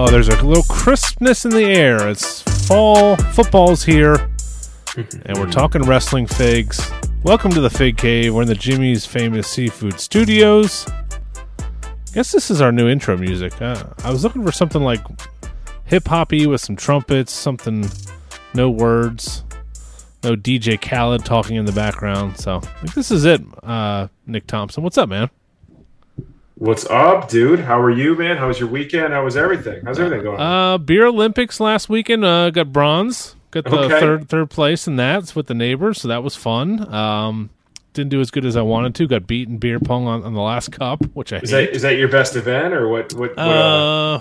Oh, there's a little crispness in the air. It's fall, football's here, and we're talking wrestling figs. Welcome to the Fig Cave. We're in the Jimmy's Famous Seafood Studios. Guess this is our new intro music. Uh, I was looking for something like hip hoppy with some trumpets, something no words, no DJ Khaled talking in the background. So I think this is it. Uh, Nick Thompson, what's up, man? What's up, dude? How are you, man? How was your weekend? How was everything? How's everything going? Uh, beer Olympics last weekend. Uh, got bronze. Got the Okay. third third place in that it's with the neighbors, so that was fun. Um, didn't do as good as I wanted to. Got beat in beer pong on, on the last cup, which I is hate. that is that your best event or what? What? what uh, Uh,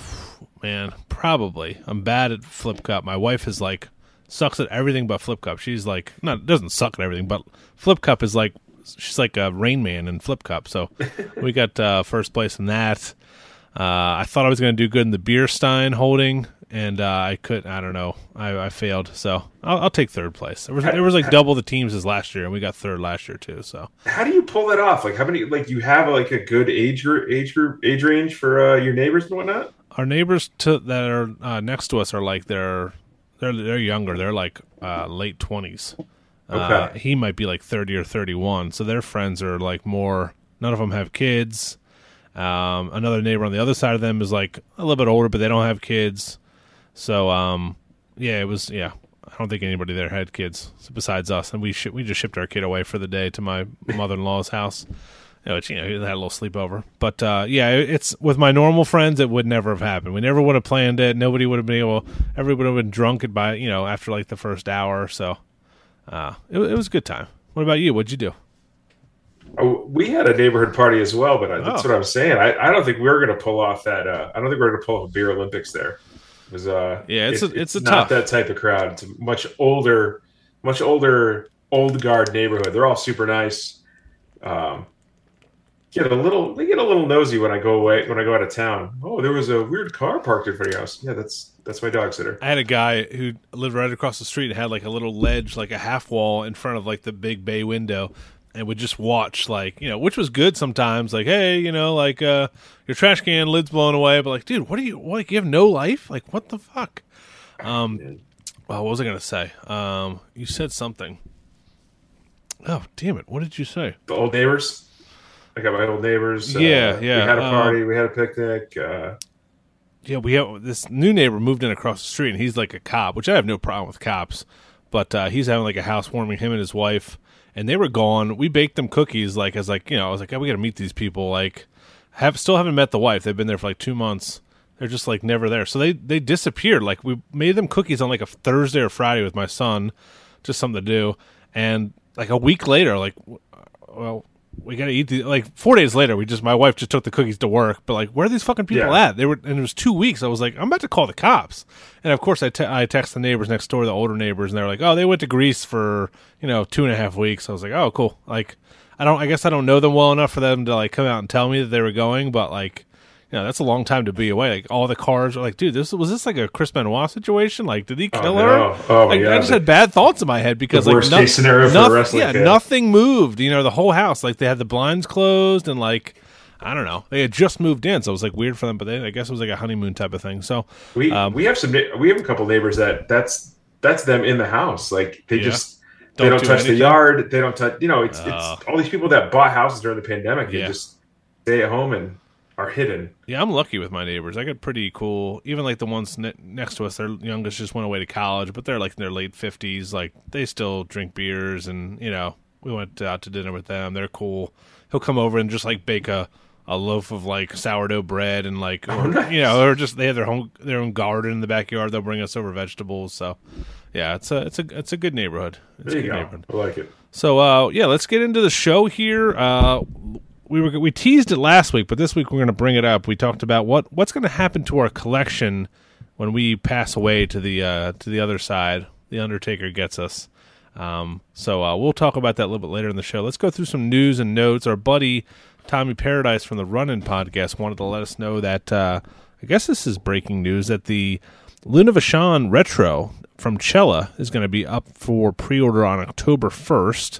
man, probably. I'm bad at flip cup. My wife is like sucks at everything but flip cup. She's like not doesn't suck at everything, but flip cup is like she's like a Rain Man in flip cup. So we got uh, first place in that. Uh, I thought I was going to do good in the beer stein holding, and uh, I couldn't. I don't know. I, I failed. So I'll, I'll take third place. There was there was like double the teams as last year, and we got third last year too. So how do you pull that off? Like, how many? Like, you have like a good age group, age group, age range for uh, your neighbors and whatnot. our neighbors to that are uh, next to us are like they're they're they're younger. They're like uh, late twenties. Uh, he might be like thirty or thirty-one. So their friends are like more. None of them have kids. Um, another neighbor on the other side of them is like a little bit older, but they don't have kids. So um, yeah, it was yeah. I don't think anybody there had kids besides us, and we sh- we just shipped our kid away for the day to my mother-in-law's house. You know, which, you know, had a little sleepover. But uh, yeah, it's with my normal friends, it would never have happened. We never would have planned it. Nobody would have been able. Everybody would have been drunk by you know after like the first hour. So uh, it, it was a good time. What about you? What'd you do? Oh, we had a neighborhood party as well, but I, that's Oh. what I'm saying. I, I don't think we are going to pull off that. Uh, I don't think we're going to pull off a beer Olympics there. It was uh, Yeah, it's it- a- it's a not tough- that type of crowd. It's a much older, much older, old guard neighborhood. They're all super nice. Um, get a little, they get a little nosy when I go away when I go out of town. Oh, there was a weird car parked in front of your house. Yeah, that's that's my dog sitter. I had a guy who lived right across the street and had like a little ledge, like a half wall in front of like the big bay window, and would just watch, like you know, which was good sometimes. Like, hey, you know, like uh, your trash can lid's blown away, but like, dude, what do you like? You have no life? Like, what the fuck? Um, well, what was I gonna say? Um, you said something. Oh, damn it! What did you say? The old neighbors. I got my old neighbors. uh, Yeah, yeah, We had a uh, party. we had a picnic. Uh, Yeah, we have this new neighbor moved in across the street, and he's like a cop, which I have no problem with cops. But uh, he's having like a housewarming, him and his wife, and they were gone. We baked them cookies, like as like you know, I was like, oh, we got to meet these people. Like, have still haven't met the wife. They've been there for like two months. They're just like never there. So they they disappeared. Like we made them cookies on like a Thursday or Friday with my son, just something to do. And like a week later, like, well, we got to eat these. Like four days later, we just my wife just took the cookies to work. But like, where are these fucking people Yeah. at? They were, and it was two weeks. I was like, I'm about to call the cops. And of course, I te- I text the neighbors next door, the older neighbors, and they're like, oh, they went to Greece for you know two and a half weeks. I was like, oh, cool. Like, I don't. I guess I don't know them well enough for them to like come out and tell me that they were going. But like, you know, that's a long time to be away. Like all the cars are like, dude, this was this like a Chris Benoit situation? Like, did he kill her? no. Oh, my like, I God. just had bad thoughts in my head because The like worst case scenario for wrestling yeah, nothing moved. You know, the whole house like they had the blinds closed and like. I don't know. They had just moved in, so it was like weird for them. But they, I guess it was like a honeymoon type of thing. So We Um, we have some we have a couple neighbors that that's that's them in the house. Like they Yeah. just Don't they don't do touch the yard. They don't touch. You know, it's Oh. it's all these people that bought houses during the pandemic. They Yeah. just stay at home and are hidden. Yeah, I'm lucky with my neighbors. I got pretty cool. Even like the ones ne- next to us, their youngest just went away to college, but they're like in their late fifties. Like they still drink beers, and you know, we went out to dinner with them. They're cool. He'll come over and just like bake a, a loaf of like sourdough bread and like, or, nice. you know, or just they have their home their own garden in the backyard. They'll bring us over vegetables. So, yeah, it's a it's a it's a good neighborhood. It's There a good go. neighborhood. I like it. So uh, yeah, let's get into the show here. Uh, we were we teased it last week, but this week we're going to bring it up. We talked about what what's going to happen to our collection when we pass away to the uh, to the other side. The Undertaker gets us. Um, so uh, we'll talk about that a little bit later in the show. Let's go through some news and notes. Our buddy Tommy Paradise from the Running Podcast wanted to let us know that uh, I guess this is breaking news that the Luna Vachon Retro from Cella is going to be up for pre-order on October 1st.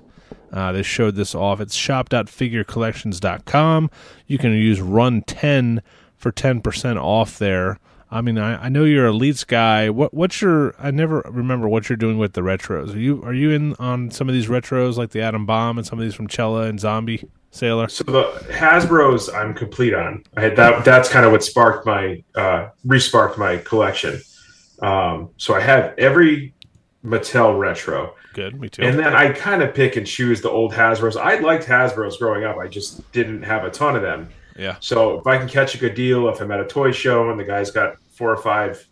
Uh, they showed this off. It's shop.figurecollections.com. You can use Run 10 for 10% off there. I mean, I, I know you're a Leeds guy. What what's your? I never remember what you're doing with the retros. Are you are you in on some of these retros like the Atom Bomb and some of these from Cella and Zombie Sailor? So the Hasbro's I'm complete on. I had that. That's kind of what sparked my uh, resparked my collection. Um, so I have every Mattel retro. Good, me too. And then I kind of pick and choose the old Hasbro's. I liked Hasbro's growing up. I just didn't have a ton of them. Yeah. So if I can catch a good deal, if I'm at a toy show and the guy's got four or five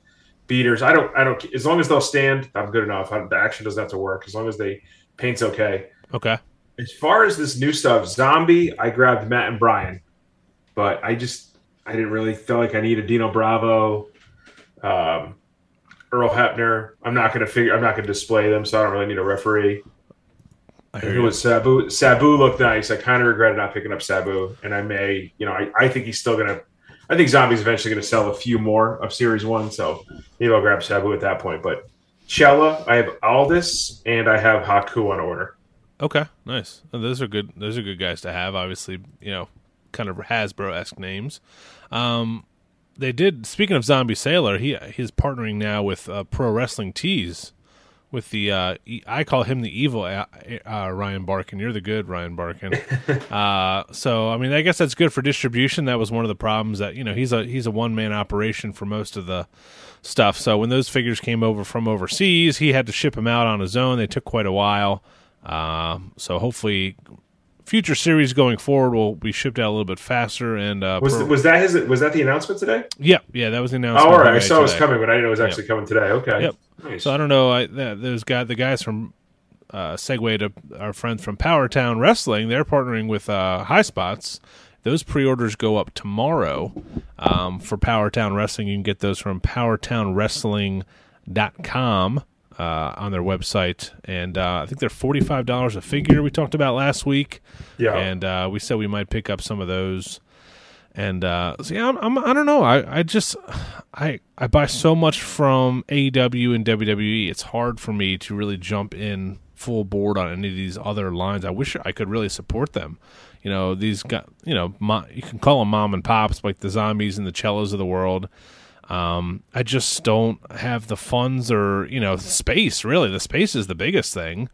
beaters, I don't, I don't. As long as they'll stand, I'm good enough. I, the action doesn't have to work. As long as they paint's okay. Okay. As far as this new stuff, Zombie, I grabbed Matt and Brian, but I just, I didn't really feel like I needed Dino Bravo. Um, Earl Hebner. I'm not going to figure. I'm not going to display them, so I don't really need a referee. I It was Sabu. Sabu looked nice. I kind of regretted not picking up Sabu, and I may, you know, I, I think he's still gonna. I think Zombie's eventually gonna sell a few more of Series One, so maybe I'll grab Sabu at that point. But Chella, I have Aldis, and I have Haku on order. Okay, nice. Uh, Those are good. Those are good guys to have. Obviously, you know, kind of Hasbro esque names. Um, they did. Speaking of Zombie Sailor, he he's partnering now with uh, Pro Wrestling Tees. With the uh, I call him the evil uh, uh, Ryan Barkan. You're the good Ryan Barkan. uh, so I mean, I guess that's good for distribution. That was one of the problems that you know he's a he's a one man operation for most of the stuff. So when those figures came over from overseas, he had to ship them out on his own. They took quite a while. Um, so hopefully, future series going forward will be shipped out a little bit faster. And uh, Was per- was that his? Was that the announcement today? yeah, yeah, that was the Oh, announcement. all right. I saw it was coming, but I didn't know it was actually coming today. Okay. Yep. Nice. So I don't know. I, th- those guys, the guys from uh, segue to our friends from Power Town Wrestling. They're partnering with uh, High Spots. Those pre-orders go up tomorrow um, for Power Town Wrestling. You can get those from PowerTownWrestling.com uh, on their website, and uh, I think they're forty-five dollars a figure. We talked about last week, yeah. and uh, we said we might pick up some of those. And uh, so yeah, I'm, I'm I don't know. I, I just I I buy so much from AEW and WWE. It's hard for me to really jump in full board on any of these other lines. I wish I could really support them. You know, these got you know, mo- you can call them mom and pops like the zombies and the cellos of the world. Um, I just don't have the funds or you know space. Really, the space is the biggest thing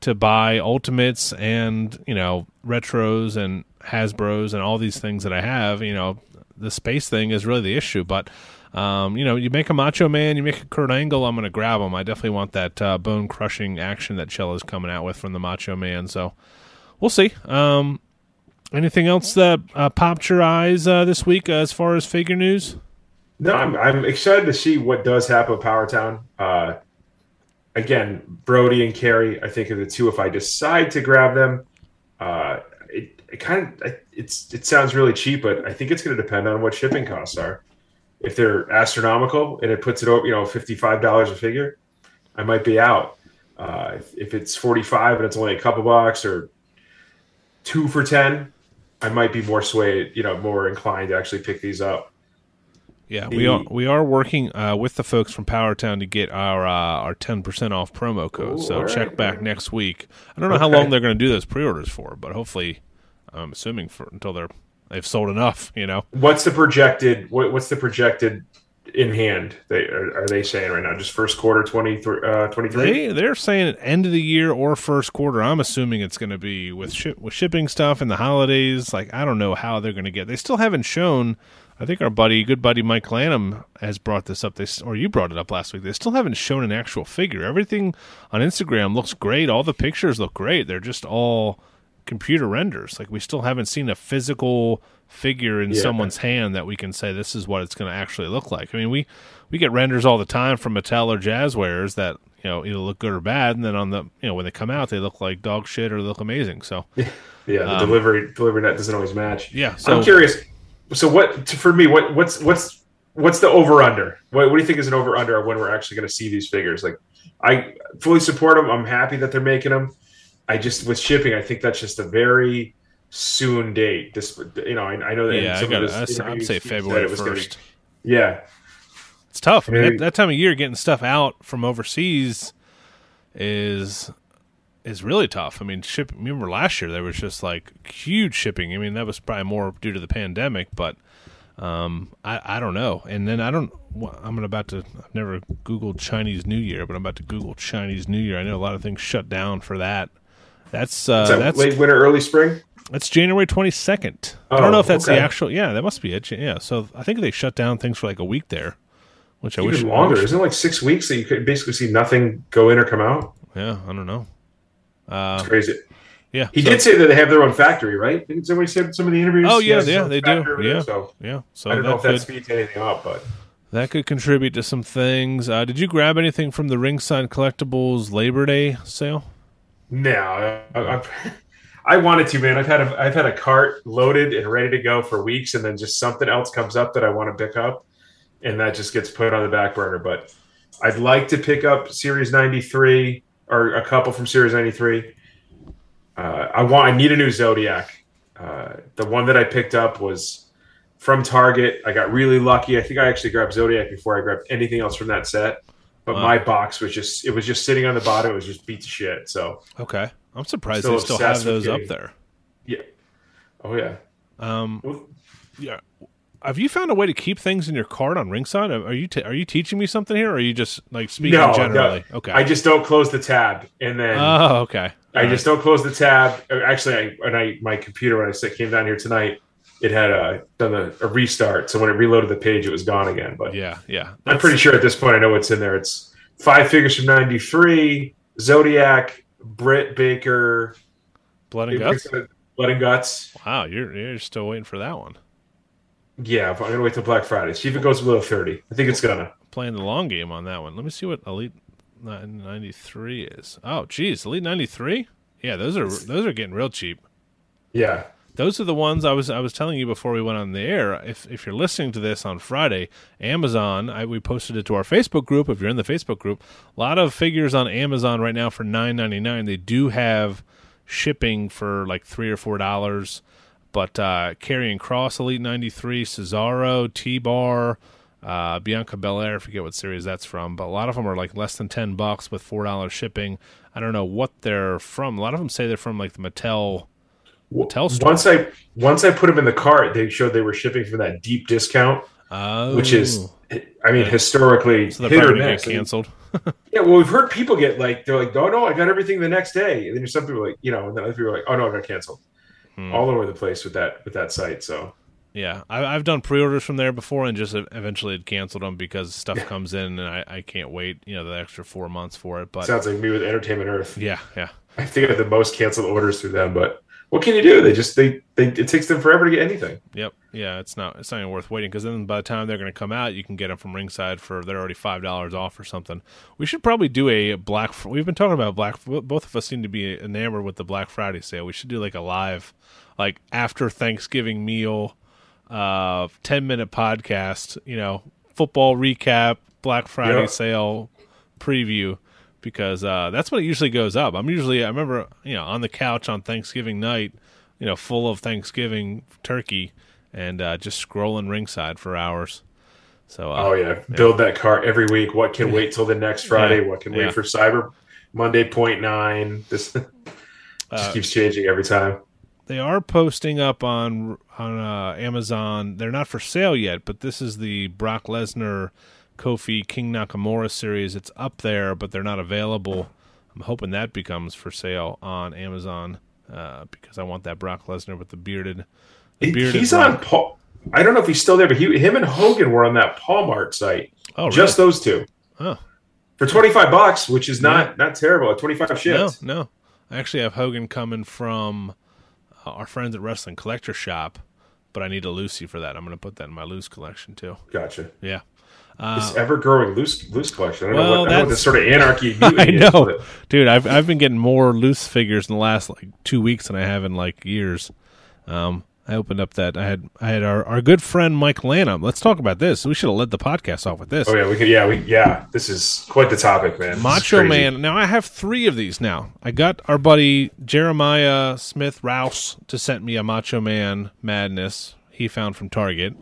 to buy ultimates and you know retros and Hasbro's and all these things that I have. You know, the space thing is really the issue. But um, you know, you make a Macho Man, you make a Kurt Angle, I'm going to grab them. I definitely want that uh, bone crushing action that Chella's coming out with from the Macho Man. So we'll see. Um, anything else that uh, popped your eyes uh, this week as far as figure news? No, I'm, I'm excited to see what does happen with Power Town. Uh, again, Brody and Carrie, I think are the two. If I decide to grab them, uh, it, it kind of it's it sounds really cheap, but I think it's going to depend on what shipping costs are. If they're astronomical and it puts it over, you know, fifty five dollars a figure, I might be out. Uh, if, if it's forty five and it's only a couple bucks or two for ten, I might be more swayed, you know, more inclined to actually pick these up. Yeah, The- we are we are working uh, with the folks from Powertown to get our uh, our ten percent off promo code. Ooh, so check right, back next week. I don't know how long they're going to do those pre-orders for, but hopefully, I'm assuming for until they're they've sold enough. You know, What's the projected? What, what's the projected in hand? They are, are they saying right now? Just first quarter 23, uh, 23? they they're saying end of the year or first quarter. I'm assuming it's going to be with with shipping stuff and the holidays. Like I don't know how they're going to get. They still haven't shown. I think our buddy, good buddy Mike Lanham, has brought this up. They or you brought it up last week. They still haven't shown an actual figure. Everything on Instagram looks great. All the pictures look great. They're just all computer renders. Like we still haven't seen a physical figure in Yeah. someone's hand that we can say this is what it's going to actually look like. I mean, we we get renders all the time from Mattel or Jazzwares that you know either look good or bad, and then on the you know when they come out they look like dog shit or they look amazing. So Yeah, the Um, delivery delivery net doesn't always match. yeah, so I'm curious. So what for me? What what's what's what's the over under? What, what do you think is an over under when we're actually going to see these figures? Like, I fully support them. I'm happy that they're making them. I just with shipping, I think that's just a very soon date. This, you know, I, I know that. yeah, I got I'd say February it was gonna be- first. Yeah, It's tough. I mean, that, that time of year, getting stuff out from overseas is is really tough. I mean, ship. Remember last year there was just like huge shipping. I mean, that was probably more due to the pandemic, but Um, I I don't know. And then I don't. I'm about to. I've never Googled Chinese New Year, but I'm about to Google Chinese New Year. I know a lot of things shut down for that. That's uh, that that's late winter, early spring. that's January 22nd. I Oh, don't know if that's okay. the actual. Yeah, that must be it. Yeah. So I think they shut down things for like a week there, which I Even wish. Longer. Isn't it like six weeks that you could basically see nothing go in or come out? yeah, I don't know. Uh, It's crazy. yeah. He so- did say that they have their own factory, right? Didn't somebody say some of the interviews? Oh, yeah, yeah, they do. factory over there, Yeah. So Yeah. So I don't know if that could, speeds anything up, but that could contribute to some things. Uh, did you grab anything from the Ringside Collectibles Labor Day sale? no, I, I, I wanted to, man. I've had a I've had a cart loaded and ready to go for weeks, and then just something else comes up that I want to pick up, and that just gets put on the back burner. But I'd like to pick up Series ninety three or a couple from Series ninety three. Uh, I want. I need a new Zodiac. Uh, the one that I picked up was from Target. I got really lucky. I think I actually grabbed Zodiac before I grabbed anything else from that set. But Wow. my box was just it was just sitting on the bottom. It was just beat to shit. So Okay. I'm surprised Still they still have those up there. there. oh yeah. Um, Well, yeah. Have you found a way to keep things in your cart on Ringside? Are you t- are you teaching me something here, or are you just like speaking No, no. generally? Okay. I just don't close the tab, and then oh, okay. I just don't close the tab. Uh, Actually, I when I my computer when I came down here tonight, it had uh, done a, a restart. So when it reloaded the page, it was gone again. But Yeah, yeah. I'm pretty sure at this point I know what's in there. It's five figures from '93, Zodiac, Britt Baker, blood and guts. Blood and Guts. Wow, you're you're still waiting for that one. Yeah, I'm gonna wait till Black Friday. See if it goes below 30. I think it's gonna. Playing the long game on that one. Let me see what Elite ninety three is. Oh, geez, Elite ninety three. Yeah, those are those are getting real cheap. Yeah, Those are the ones I was I was telling you before we went on the air. If if you're listening to this on Friday, Amazon, I, we posted it to our Facebook group. If you're in the Facebook group, a lot of figures on Amazon right now for nine ninety nine. They do have shipping for like three or four dollars. But uh, Karrion Kross Elite ninety three, Cesaro, T Bar, uh, Bianca Belair, I forget what series that's from, but a lot of them are like less than ten bucks with four dollars shipping. I don't know what they're from. A lot of them say they're from like the Mattel. Mattel store. Once I once I put them in the cart, they showed they were shipping from that deep discount, Oh, which is, I mean, historically so they're hit or miss. canceled. Yeah, well, we've heard people get like they're like, oh no, I got everything the next day, and then there's some people like, you know, and then other people are like, oh no, I got canceled, Hmm. all over the place with that with that site. So Yeah, I, I've done pre-orders from there before and just eventually had canceled them because stuff comes in and I, I can't wait, you know, the extra four months for it. But sounds like me with Entertainment Earth. yeah, yeah, I think I have the most canceled orders through them, but what can you do? They just they, they it takes them forever to get anything. yep, yeah. It's not it's not even worth waiting because then by the time they're going to come out, you can get them from Ringside for they're already five dollars off or something. We should probably do a Black. We've been talking about Black. Both of us seem to be enamored with the Black Friday sale. We should do like a live, like after Thanksgiving meal, uh, ten minute podcast. You know, football recap, Black Friday Yeah. sale preview because uh, that's when it usually goes up. I'm usually I remember you know on the couch on Thanksgiving night, you know, full of Thanksgiving turkey and uh, just scrolling ringside for hours. So uh, Oh yeah, build that cart every week. What can wait till the next Friday? Yeah. What can Yeah. wait for Cyber Monday point nine? This just Uh, keeps changing every time. they are posting up on on uh, Amazon. They're not for sale yet, but this is the Brock Lesnar, Kofi King Nakamura series. It's up there, but they're not available. I'm hoping that becomes for sale on Amazon uh, because I want that Brock Lesnar with the bearded. The bearded he's on Paul. I don't know if he's still there, but he, him and Hogan were on that Walmart site. Oh, really? Just those two oh for twenty five bucks, which is not not terrible. At twenty five no, no. I actually have Hogan coming from uh, our friends at Wrestling Collector Shop, but I need a Lucy for that. I'm going to put that in my loose collection too. Gotcha. Yeah. This ever growing loose loose collection. I don't well, know what, I know what this sort of anarchy. I is, know, but- dude. I've I've been getting more loose figures in the last like two weeks than I have in like years. Um, I opened up that I had I had our, our good friend Mike Lanham. Let's talk about this. We should have led the podcast off with this. Oh yeah, we could. Yeah, we yeah. This is quite the topic, man. This Macho. Man. Now I have three of these now. I got our buddy Jeremiah Smith Rouse to send me a Macho Man Madness he found from Target,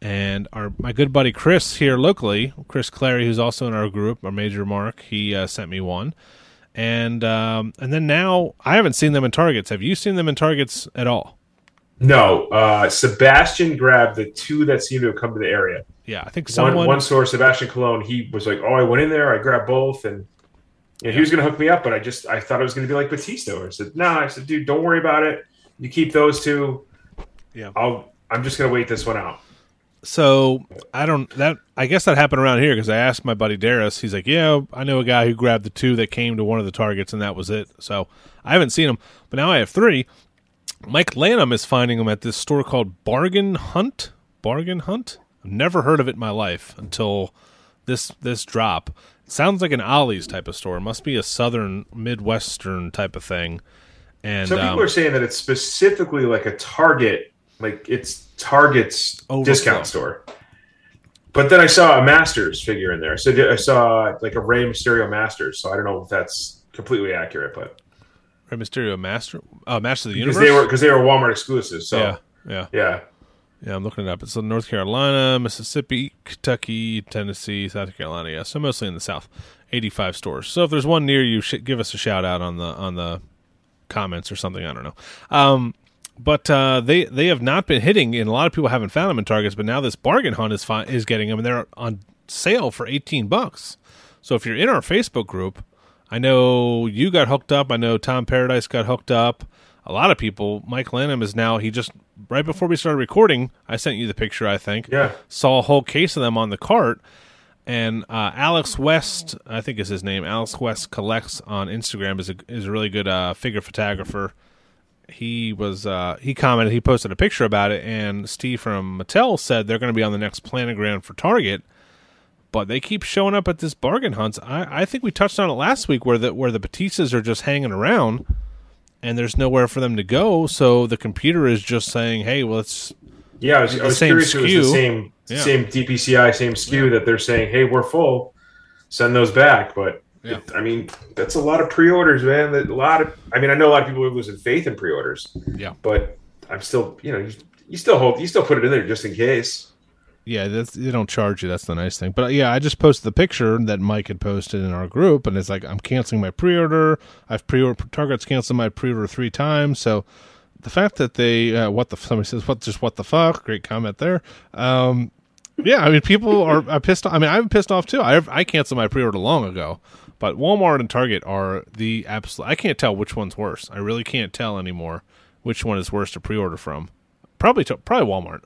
and our my good buddy Chris here locally, Chris Clary, who's also in our group, our major mark, he uh, sent me one, and um, and then now I haven't seen them in Targets. Have you seen them in Targets at all? No, uh, Sebastian grabbed the two that seemed to have come to the area. Yeah, I think someone. One, one store, Sebastian Cologne, he was like, "Oh, I went in there, I grabbed both, and and he was going to hook me up, but I just I thought it was going to be like Batista." Or I said, "No," nah. I said, "Dude, don't worry about it. You keep those two. Yeah, I'll I'm just going to wait this one out." So I don't that I guess that happened around here because I asked my buddy Darius. He's like, "Yeah, I know a guy who grabbed the two that came to one of the targets, and that was it." So I haven't seen them, but now I have three. Mike Lanham is finding them at this store called Bargain Hunt. Bargain Hunt. I've never heard of it in my life until this this drop. It sounds like an Ollie's type of store. It must be a southern midwestern type of thing. And some people um, are saying that it's specifically like a Target, like it's Target's Overflow. discount store. But then I saw a Masters figure in there. So I saw like a Rey Mysterio Masters. So I don't know if that's completely accurate, but Rey Mysterio Master, uh, Master of the because Universe. they were because they were Walmart exclusives. So yeah, yeah. yeah. Yeah, I'm looking it up. It's in North Carolina, Mississippi, Kentucky, Tennessee, South Carolina. Yeah, so mostly in the South. 85 stores. So if there's one near you, sh- give us a shout out on the on the comments or something. I don't know. Um, but uh, they they have not been hitting, and a lot of people haven't found them in Targets. But now this bargain hunt is fi- is getting them, and they're on sale for 18 bucks. So if you're in our Facebook group, I know you got hooked up. I know Tom Paradise got hooked up. A lot of people. Mike Lanham is now. He just right before we started recording, I sent you the picture. I think. Yeah. Saw a whole case of them on the cart, and uh, Alex West, I think is his name. Alex West collects on Instagram. is a is a really good uh, figure photographer. He was uh, he commented. He posted a picture about it, and Steve from Mattel said they're going to be on the next planogram for Target but they keep showing up at this bargain hunts. I, I think we touched on it last week where the where the Batistas are just hanging around and there's nowhere for them to go. So the computer is just saying, "Hey, well, let's Yeah, I was, The I was same curious if it was the same Yeah. same DPCI, same SKU that they're saying, "Hey, we're full, send those back." But Yeah. it- I mean, that's a lot of pre-orders, man. That- A lot of, I mean, I know a lot of people are losing faith in pre-orders. Yeah. but I'm still, you know, you, you still hold, you still put it in there just in case. Yeah, that's, they don't charge you. That's the nice thing. But uh, yeah, I just posted the picture that Mike had posted in our group, and it's like I'm canceling my pre-order. I've pre-order Target's canceled my pre-order three times. So the fact that they uh, what the somebody says what just what the fuck great comment there. Um, yeah, I mean people are, are pissed. off. I mean I'm pissed off too. I I canceled my pre-order long ago, but Walmart and Target are the absolute. I can't tell which one's worse. I really can't tell anymore which one is worse to pre-order from. Probably to, probably Walmart.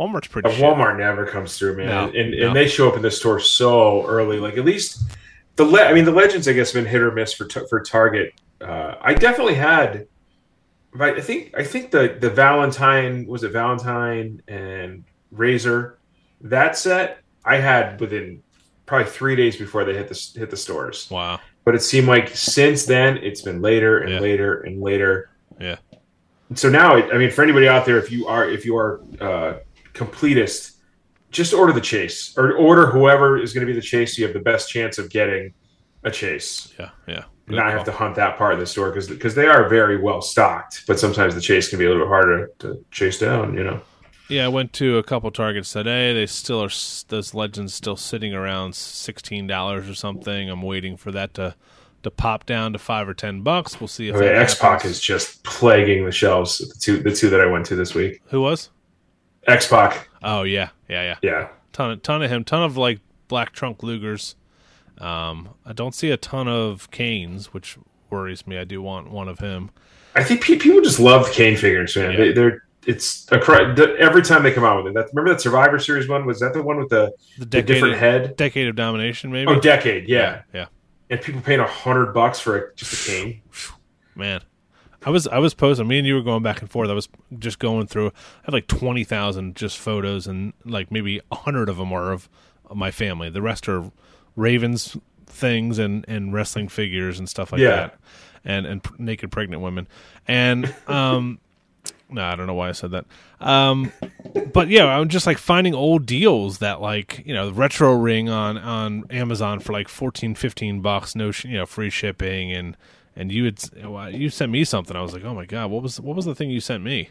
Walmart's pretty. But shit. Walmart never comes through, man, No, and, and no. they show up in the store so early. Like at least the, le- I mean, the legends, I guess, have been hit or miss for t- for Target. Uh, I definitely had. But I think I think the the Valentine was it Valentine and Razor that set I had within probably three days before they hit the hit the stores. Wow. But it seemed like since then it's been later and Yeah. later and later. Yeah. So now, I mean, for anybody out there, if you are if you are uh, completist, just order the chase or order whoever is going to be the chase. You have the best chance of getting a chase. Yeah. Yeah. And not have to hunt that part of the store because because they are very well stocked. But sometimes the chase can be a little bit harder to chase down. You know. Yeah, I went to a couple targets today. They still are those legends still sitting around sixteen dollars or something. I'm waiting for that to to pop down to five or ten bucks. We'll see if that X Pac is just plaguing the shelves. The two the two that I went to this week. Who was? X Pac, Oh yeah, yeah, yeah. yeah. Ton of ton of him. Ton of like black trunk Lugers. Um, I don't see a ton of Kanes, which worries me. I do want one of him. I think people just love Kane figures, man. Yeah. They, they're it's a every time they come out with it. That, remember that Survivor Series one? Was that the one with the, The the different of, head? decade of domination, maybe. Oh, decade, yeah. yeah. And people paying a hundred bucks for a, just a Kane. man i was i was posting me and you were going back and forth. I was just going through i have like 20000 just photos and like maybe 100 of them are of, of my family. The rest are ravens things and and wrestling figures and stuff like Yeah. that. And and pr- naked pregnant women. And um no i don't know why i said that. Um but yeah i'm just like finding old deals that like you know the retro ring on on amazon for like 14 15 bucks no sh- you know free shipping and and you had oh, you sent me something i was like oh my god what was what was the thing you sent me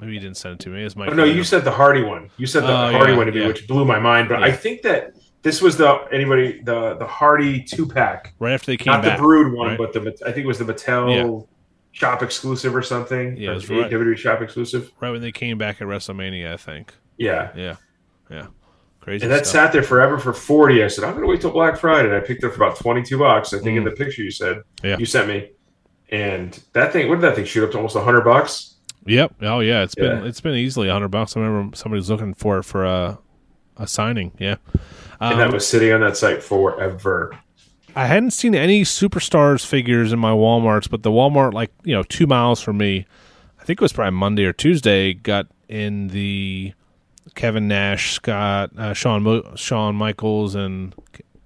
maybe you didn't send it to me it's my Oh, no, you said the Hardy one. You said the Oh, Hardy yeah, one to me, yeah. which blew my mind. But I think that this was the anybody the the Hardy two pack, right after they came not back the Brood one, right? but the I think it was the Mattel shop exclusive or something. Yeah, or it was right. WWE shop exclusive. right when they came back at WrestleMania, I think. Yeah. Yeah, yeah, crazy. And that stuff. sat there forever for 40. I said, I'm going to wait till Black Friday. And I picked it up for about 22 bucks. I think in Mm. the picture you said, Yeah. you sent me. And that thing, what did that thing shoot up to almost 100 bucks? Yep. Oh yeah, it's been—it's been easily hundred bucks. I remember somebody was looking for it for a a signing. Yeah. And that Um, was sitting on that site forever. I hadn't seen any superstars figures in my WalMarts, but the Walmart like you know two miles from me, I think it was probably Monday or Tuesday, got in the Kevin Nash, Scott, uh, Shawn Mo- Shawn Michaels, and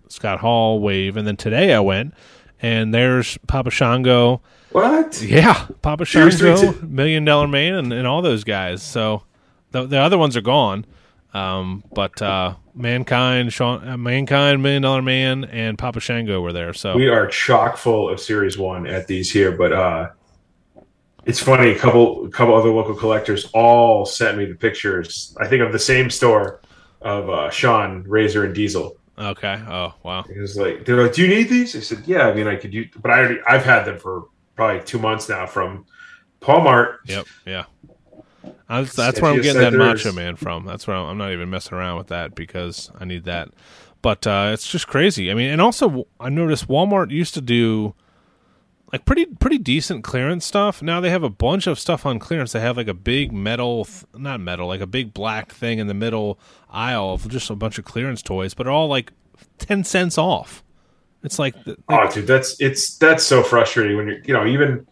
Scott Hall wave, and then today I went and there's Papa Shango. What? Yeah, Papa Shango, Million Dollar Man, and, and all those guys. So the the other ones are gone, um, but uh, Mankind, Shawn, uh, Mankind, Million Dollar Man, and Papa Shango were there. So We are chock full of Series 1 at these here. But uh, it's funny, a couple, a couple other local collectors all sent me the pictures, I think, of the same store of uh, Shawn, Razor, and Diesel. okay, oh wow, It was like they're like, "Do you need these?" I said, "Yeah, I mean, I could use, but I already I've had them for probably two months now from Walmart. yep, yeah. That's, that's where I'm getting that Macho Man from. That's where I'm, I'm not even messing around with that because I need that. But uh, it's just crazy. I mean, and also I noticed Walmart used to do like pretty pretty decent clearance stuff. Now they have a bunch of stuff on clearance. They have like a big metal, th- not metal, like a big black thing in the middle aisle of just a bunch of clearance toys, but all like ten cents off. It's like, the, Oh, dude, that's it's that's so frustrating when you're you know even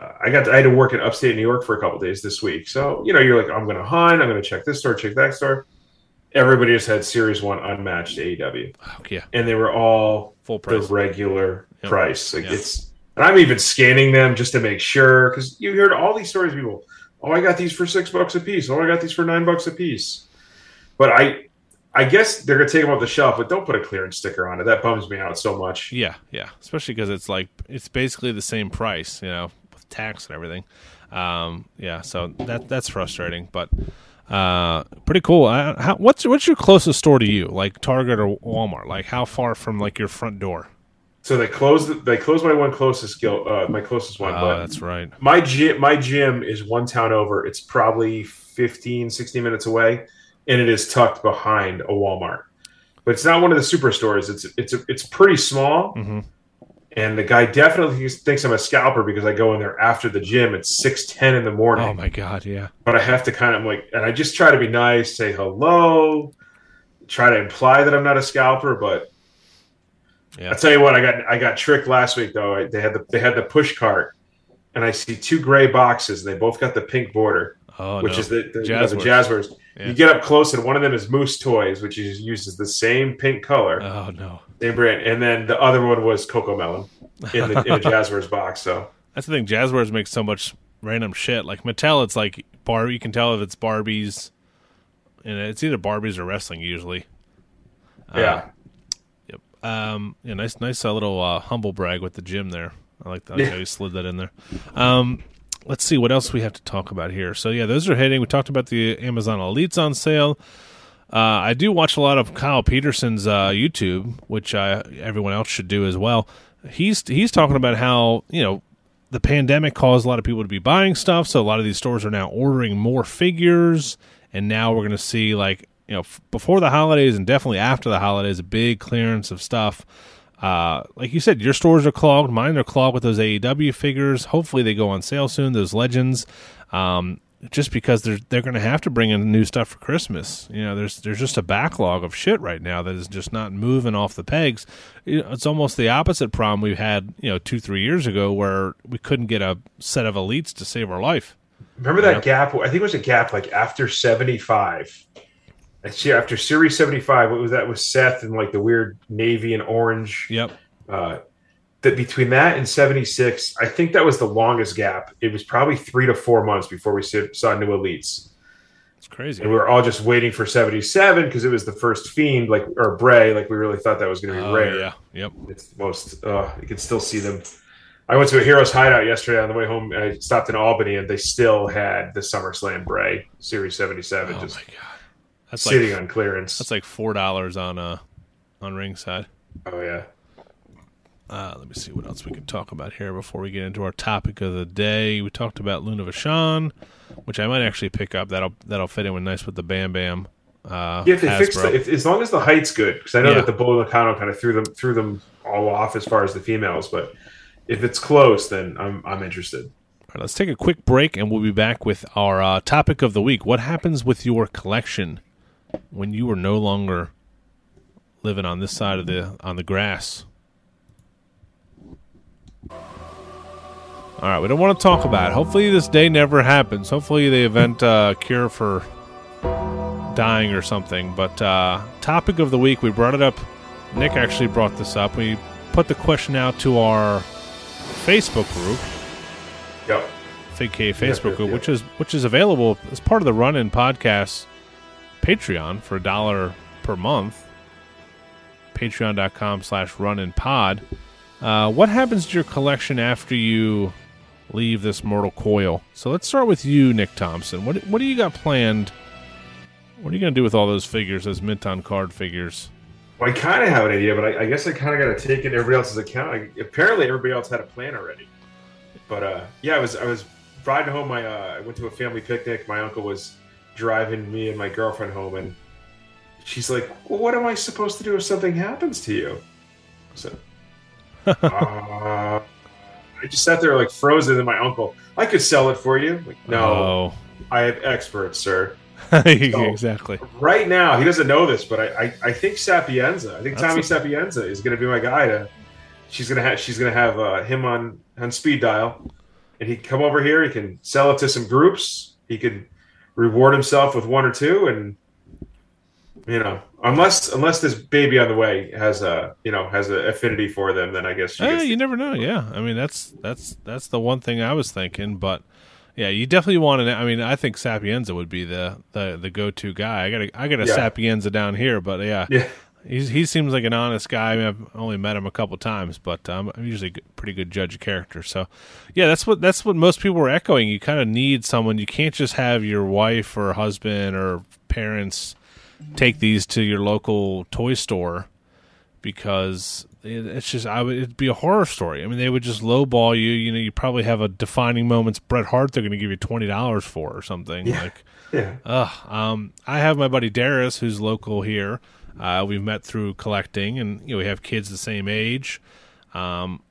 uh, I got to, I had to work in upstate New York for a couple days this week, so you know you're like I'm going to hunt, I'm going to check this store, check that store. Everybody just had Series One unmatched AEW, oh, yeah, and they were all full price, the regular Yep. price. Like Yep. it's, and I'm even scanning them just to make sure because you heard all these stories. People, oh, I got these for six bucks a piece. Oh, I got these for nine bucks a piece. But I, I guess they're gonna take them off the shelf, but don't put a clearance sticker on it. That bums me out so much. Yeah, yeah. Especially because it's like it's basically the same price, you know, with tax and everything. Um, yeah, so that that's frustrating, but uh, pretty cool. How, what's what's your closest store to you, like Target or Walmart? Like how far from like your front door? So they closed. They closed my one closest guild, uh, my closest one. Oh, that's right. my gym, my gym is one town over. It's probably 15, 16 minutes away, and it is tucked behind a Walmart. But it's not one of the superstores. It's it's it's pretty small. hmm And the guy definitely thinks I'm a scalper because I go in there after the gym at six ten in the morning. Oh my god, yeah. But I have to kind of like, and I just try to be nice, say hello, try to imply that I'm not a scalper. But Yeah. I tell you what, I got I got tricked last week though. I, they had the they had the push cart, and I see two gray boxes. and They both got the pink border, Oh which no. is the, the, you know, the Jazzwares. Yeah. You get up close, and one of them is Moose Toys, which is uses the same pink color, oh no. same brand, and then the other one was CoComelon in the in a Jazzwares box. So. That's the thing. Jazzwares makes so much random shit. Like Mattel, it's like Barbie. You can tell if it's Barbies, and it's either Barbies or wrestling usually. Uh, Yeah. Yep. Um. Yeah. Nice. Nice. Uh, little uh, humble brag with the gym there. I like that. I like how you slid that in there. Um. Let's see what else we have to talk about here. So yeah, those are hitting. We talked about the Amazon Elites on sale. Uh, I do watch a lot of Kyle Peterson's uh, YouTube, which uh, everyone else should do as well. He's he's talking about how you know the pandemic caused a lot of people to be buying stuff, so a lot of these stores are now ordering more figures, and now we're going to see like you know f- before the holidays and definitely after the holidays a big clearance of stuff. Uh, like you said, your stores are clogged. Mine are clogged with those AEW figures. Hopefully, they go on sale soon. Those legends, um, just because they're they're going to have to bring in new stuff for Christmas. You know, there's there's just a backlog of shit right now that is just not moving off the pegs. It's almost the opposite problem we had you know two three years ago where we couldn't get a set of elites to save our life. Remember that gap? I think it was a gap like after 75. Actually, after Series 75, what was that? Was Seth and like the weird navy and orange? Yep. Uh, that between that and 76, I think that was the longest gap. It was probably three to four months before we saw new elites. It's crazy. And we were all just waiting for 77 because it was the first Fiend, like, or Bray. Like, we really thought that was going to be Oh, rare. yeah. Yep. It's the most, uh, you can still see them. I went to a Heroes Hideout yesterday on the way home. I stopped in Albany, and they still had the SummerSlam Bray Series 77 Oh just my god. That's sitting like on clearance. that's like four dollars on uh on ringside. oh, yeah. Uh, let me see what else we can talk about here before we get into our topic of the day. We talked about Luna Vachon, which I might actually pick up. That'll that'll fit in with nice with the Bam Bam. Uh, Yeah, if they fix the, if, as long as the height's good, because I know Yeah. that the Bull Nakano kind of threw them threw them all off as far as the females, but if it's close, then I'm I'm interested. All right, let's take a quick break, and we'll be back with our uh, topic of the week. What happens with your collection when you were no longer living on this side of the on the grass? All right, we don't want to talk about it. Hopefully, this day never happens. Hopefully, they invent uh, cure for dying or something. But uh, topic of the week, we brought it up. Nick actually brought this up. We put the question out to our Facebook group. Yep. Fake Yeah, Facebook yeah, group, yeah. which is which is available as part of the Run In Podcast Patreon for a dollar per month. Patreon.com slash Run and Pod. Uh, what happens to your collection after you leave this mortal coil? So let's start with you, Nick Thompson. What what do you got planned? What are you going to do with all those figures, those mint on card figures? Well, I kind of have an idea, but I, I guess I kind of got to take in everybody else's account. I, apparently, everybody else had a plan already. But uh, yeah, I was I was riding home. My uh, I went to a family picnic. My uncle was driving me and my girlfriend home, and she's like, "Well, what am I supposed to do if something happens to you?" I said, uh, I just sat there like frozen. And my uncle, I could sell it for you. Like, no, I have experts, sir. Oh. exactly. Right now, he doesn't know this, but I, I, I think Sapienza. I think That's Tommy a- Sapienza is going to be my guy. To she's going to have she's going to have uh, him on on speed dial, and he can come over here. He can sell it to some groups. He could reward himself with one or two, and you know, unless unless this baby on the way has a you know has an affinity for them, then I guess gets eh, you never know. Yeah, I mean that's that's that's the one thing I was thinking, but yeah, you definitely want to. I mean, I think Sapienza would be the the, the go to guy. I got a I got a Yeah. Sapienza down here, but yeah, yeah. He's he seems like an honest guy. I mean, I've only met him a couple times, but um, I'm usually a pretty good judge of character. So yeah, that's what that's what most people were echoing. You kind of need someone. You can't just have your wife or husband or parents take these to your local toy store because it, it's just I would it'd be a horror story. I mean, they would just lowball you. You know, you probably have a defining moments Bret Hart they're going to give you twenty dollars for or something. Yeah. Like, Yeah. ugh. Um, I have my buddy Darius who's local here. Uh, we've met through collecting, and you know we have kids the same age. Um,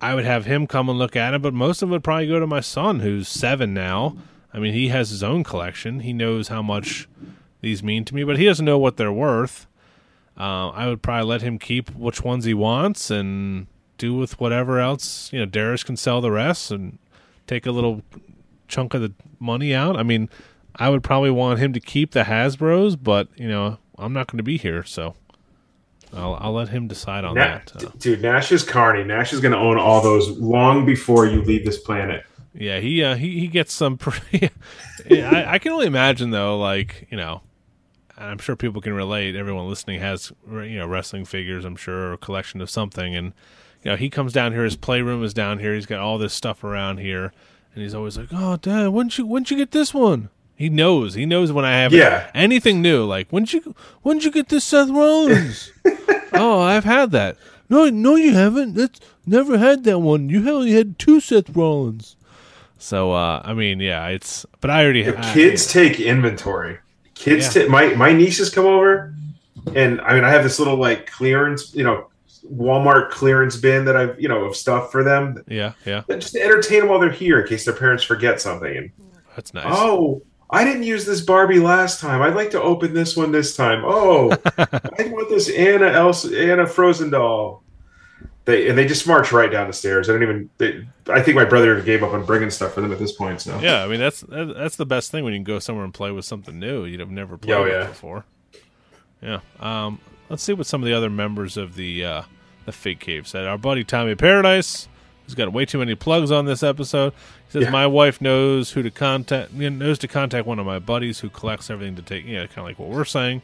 I would have him come and look at it, but most of it would probably go to my son, who's seven now. I mean, he has his own collection. He knows how much these mean to me, but he doesn't know what they're worth. Uh, I would probably let him keep which ones he wants and do with whatever else. You know, Darius can sell the rest and take a little chunk of the money out. I mean, I would probably want him to keep the Hasbro's, but you know, I'm not going to be here, so I'll I'll let him decide on Na- that. Uh, dude, Nash is Carney. Nash is going to own all those long before you leave this planet. Yeah, he uh, he he gets some pretty. Yeah, I, I can only imagine though, like you know, I'm sure people can relate. Everyone listening has you know wrestling figures, I'm sure, or a collection of something, and you know he comes down here. His playroom is down here. He's got all this stuff around here, and he's always like, "Oh, Dad, when'd you when'd you get this one?" He knows. He knows when I have Yeah. anything new. Like when'd you when'd you get this Seth Rollins? oh, I've had that. No, no, you haven't. That's never had that one. You only had two Seth Rollins. So uh, I mean, yeah, it's. But I already The I- kids take inventory. Kids, Yeah. ta- my my nieces come over, and I mean, I have this little like clearance, you know, Walmart clearance bin that I've, you know, of stuff for them, Yeah, yeah, just to entertain them while they're here in case their parents forget something. And that's nice. oh, I didn't use this Barbie last time. I'd like to open this one this time. Oh, I want this Anna Elsa Anna Frozen doll. They and they just march right down the stairs. I don't even. They, I think my brother gave up on bringing stuff for them at this point. So Yeah, I mean that's that's the best thing when you can go somewhere and play with something new you'd have never played Oh, with yeah. before. Yeah. Um, let's see what some of the other members of the uh, the Fig Cave said. Our buddy Tommy Paradise, who's got way too many plugs on this episode. He says Yeah. my wife knows who to contact. Knows to contact one of my buddies who collects everything to take. You know, kind of like what we're saying.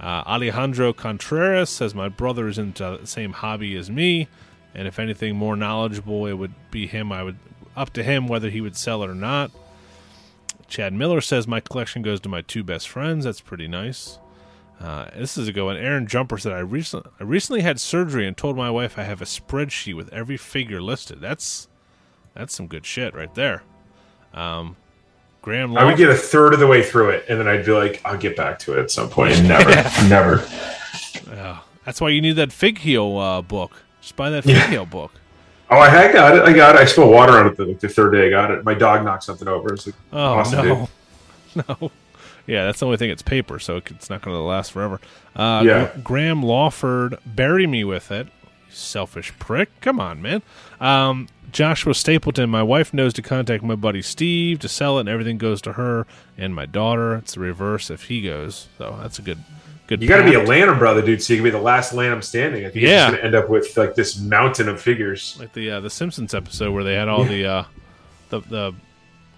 Uh, Alejandro Contreras says my brother is into the same hobby as me, and if anything more knowledgeable, it would be him. I would up to him whether he would sell it or not. Chad Miller says my collection goes to my two best friends. That's pretty nice. Uh, this is a good one. Aaron Jumper said, I, recently, I recently had surgery and told my wife I have a spreadsheet with every figure listed. That's that's some good shit right there. Um, Graham I would get a third of the way through it, and then I'd be like, I'll get back to it at some point. And never, never. Yeah, that's why you need that Fig Heel uh, book. Just buy that Fig Yeah. Heel book. Oh, I had got it. I got it. I spilled water on it the, the third day I got it. My dog knocked something over. It's like, Oh awesome, no, no. Yeah, that's the only thing. It's paper, so it's not going to last forever. Uh, Yeah. Graham Lawford, bury me with it. Selfish prick. Come on, man. Um, Joshua Stapleton, my wife knows to contact my buddy Steve to sell it, and everything goes to her and my daughter. It's the reverse if he goes. So that's a good, good. You got to be a. Lanham brother, dude, so you can be the last Lanham standing. I think Yeah. yeah. going to end up with like this mountain of figures. like the uh, the Simpsons episode where they had all the uh, the the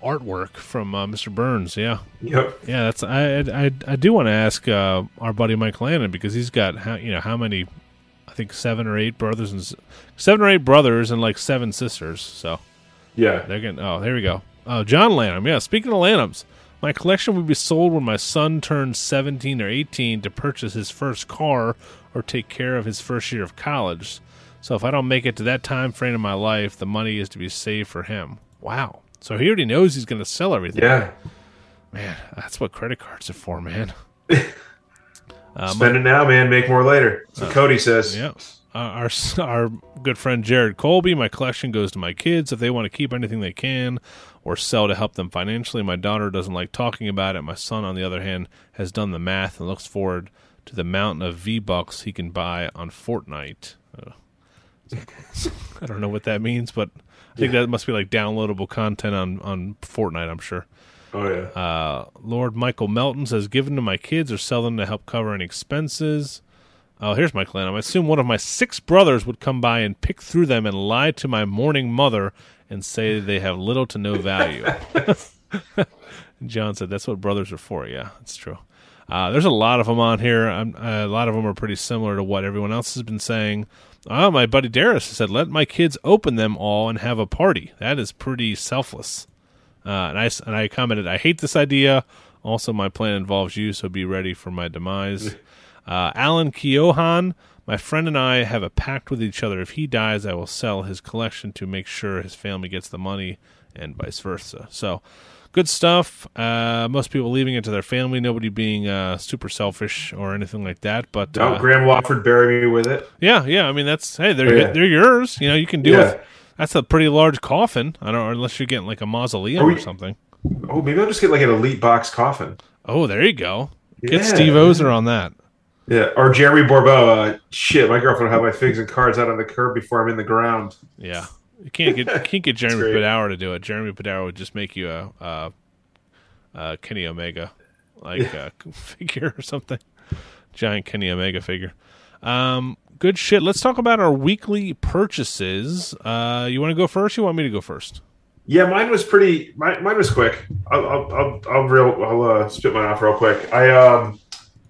artwork from uh, Mr. Burns. Yeah, Yep. Yeah, that's I I, I do want to ask uh, our buddy Mike Lanham because he's got how you know how many I think seven or eight brothers and seven or eight brothers and like seven sisters. So Yeah. they're getting oh there we go. Oh John Lanham, yeah. Speaking of Lanhams, my collection will be sold when my son turns seventeen or eighteen to purchase his first car or take care of his first year of college. So if I don't make it to that time frame in my life, the money is to be saved for him. Wow. So he already knows he's going to sell everything. Yeah. Man, that's what credit cards are for, man. Um, Spend it now, man. Make more later. What Cody says. yeah. Uh, our our good friend Jared Colby, my collection goes to my kids if they want to keep anything they can or sell to help them financially. My daughter doesn't like talking about it. My son, on the other hand, has done the math and looks forward to the mountain of V bucks he can buy on Fortnite. Uh, I don't know what that means, but I think that must be like downloadable content on on Fortnite. I'm sure. Oh yeah. Uh, Lord Michael Melton says, "Give them to my kids or sell them to help cover any expenses." Oh, here's my clan. I assume one of my six brothers would come by and pick through them and lie to my mourning mother and say they have little to no value. John said, "That's what brothers are for." Yeah, that's true. Uh, there's a lot of them on here. I'm, uh, a lot of them are pretty similar to what everyone else has been saying. Oh, my buddy Darius said, "Let my kids open them all and have a party." That is pretty selfless. Uh, and I and I commented, "I hate this idea." Also, my plan involves you, so be ready for my demise. Uh, Alan Keohan, my friend and I have a pact with each other. If he dies, I will sell his collection to make sure his family gets the money, and vice versa. So, good stuff. Uh, most people leaving it to their family. Nobody being uh, super selfish or anything like that. But No, uh, Graham Lawford bury me with it. yeah, yeah. I mean, that's hey, they're Oh, yeah. they're yours. You know, you can do Yeah. it. That's a pretty large coffin. I don't, unless you're getting like a mausoleum Are or something. Oh, maybe I'll just get like an elite box coffin. Oh, there you go. Get Yeah. Steve Ozer on that. Yeah, or Jeremy Borbeau. Uh, shit, my girlfriend will have my figs and cards out on the curb before I'm in the ground. Yeah, you can't get can't get Jeremy. Padauer to do it. Jeremy Padauer would just make you a, a, a Kenny Omega like uh figure or something. Giant Kenny Omega figure. Um, good shit. Let's talk about our weekly purchases. Uh, you want to go first? You want me to go first? Yeah, mine was pretty. Mine, mine was quick. I'll, I'll, I'll, I'll real. I'll uh, spit mine off real quick. I um,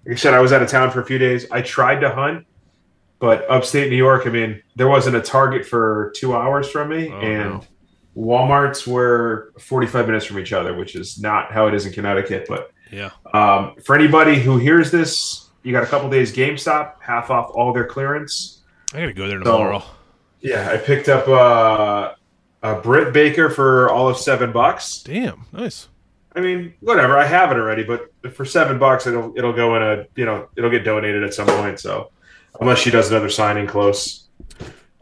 like I said, I was out of town for a few days. I tried to hunt, but upstate New York. I mean, there wasn't a Target for two hours from me, Oh, and no. WalMarts were 45 minutes from each other, which is not how it is in Connecticut. But Yeah. um, for anybody who hears this, you got a couple days GameStop half off all their clearance. I gotta go there So- tomorrow. Yeah, I picked up uh, a Brit Baker for all of seven bucks. Damn, nice. I mean, whatever. I have it already, but for seven bucks, it'll it'll go in a you know it'll get donated at some point. So unless she does another signing close,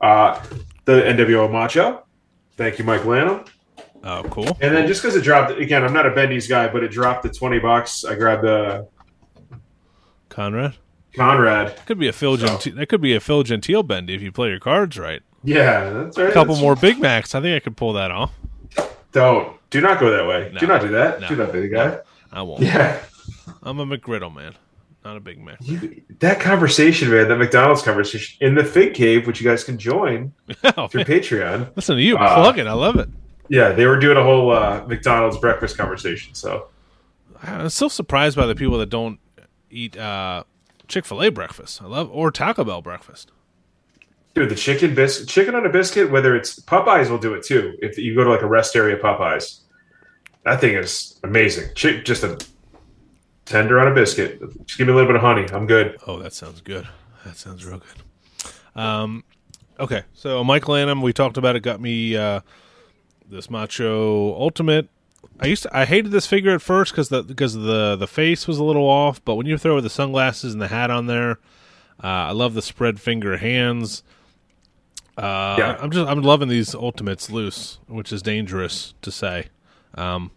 uh, the NWO Macho. Thank you, Mike Lanham. Oh, cool. And then just because it dropped again, I'm not a Bendy's guy, but it dropped the twenty bucks. I grabbed the Conrad. Conrad. Could be a Phil So- Gentile. That could be a Phil Gentile bendy if you play your cards right. Yeah, that's right. A couple That's- more Big Macs. I think I could pull that off. Don't do not go that way. No. do not do that. No. Do not be the guy. I won't. Yeah. I'm a McGriddle man, not a Big Mac. You, that conversation, man, that McDonald's conversation in the Fig Cave, which you guys can join oh, through man. Patreon. Listen to you Uh, plug it. I love it. Yeah, they were doing a whole uh, McDonald's breakfast conversation. So I'm still surprised by the people that don't eat uh, Chick Fil A breakfast. I love or Taco Bell breakfast. Dude, the chicken biscuit, chicken on a biscuit, whether it's Popeyes will do it too. If you go to like a rest area Popeyes, that thing is amazing. Chick, just a Tender on a biscuit. Just give me a little bit of honey. I'm good. Oh, that sounds good. That sounds real good. Um, okay, so Michael Annam, we talked about it. Got me uh, this Macho Ultimate. I used to, I hated this figure at first because the because the the face was a little off, but when you throw the sunglasses and the hat on there, uh, I love the spread finger hands. Uh, Yeah. I'm just I'm loving these ultimates loose, which is dangerous to say. Um,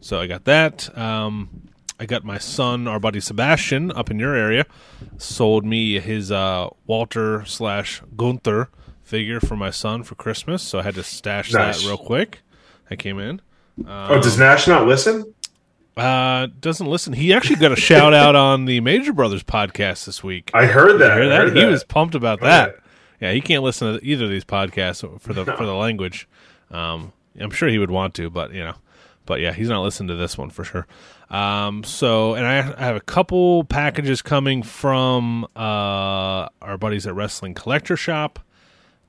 so I got that. Um, I got my son, our buddy Sebastian, up in your area, sold me his uh, Walter slash Gunther figure for my son for Christmas. So I had to stash Nice. that real quick. I came in. oh, does Nash not listen? Uh, doesn't listen. He actually got a shout out on the Major Brothers podcast this week. I heard that. Hear that? heard He that. was pumped about Heard that. Yeah, he can't listen to either of these podcasts for the for the language. Um, I'm sure he would want to, but you know, but yeah, he's not listening to this one for sure. Um, so, and I, I have a couple packages coming from uh, our buddies at Wrestling Collector Shop.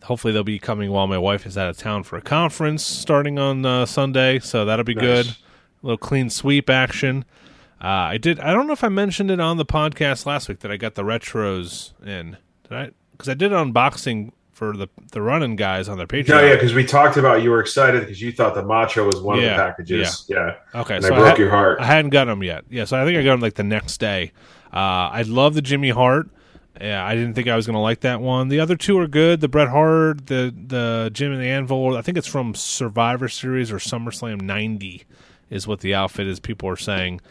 Hopefully, they'll be coming while my wife is out of town for a conference starting on uh, Sunday. So that'll be Nice. good. A little clean sweep action. Uh, I did. I don't know if I mentioned it on the podcast last week that I got the retros in. Did I? Because I did an unboxing for the the running guys on their Patreon. No, yeah, because we talked about you were excited because you thought the macho was one Yeah, of the packages. Yeah, Okay, and so I I, broke had- your heart. I hadn't got them yet. Yeah, so I think I got them like the next day. Uh, I love the Jimmy Hart. Yeah, I didn't think I was going to like that one. The other two are good. The Bret Hart, the the Jim and the Anvil. I think it's from Survivor Series or SummerSlam '90 is what the outfit is. People are saying.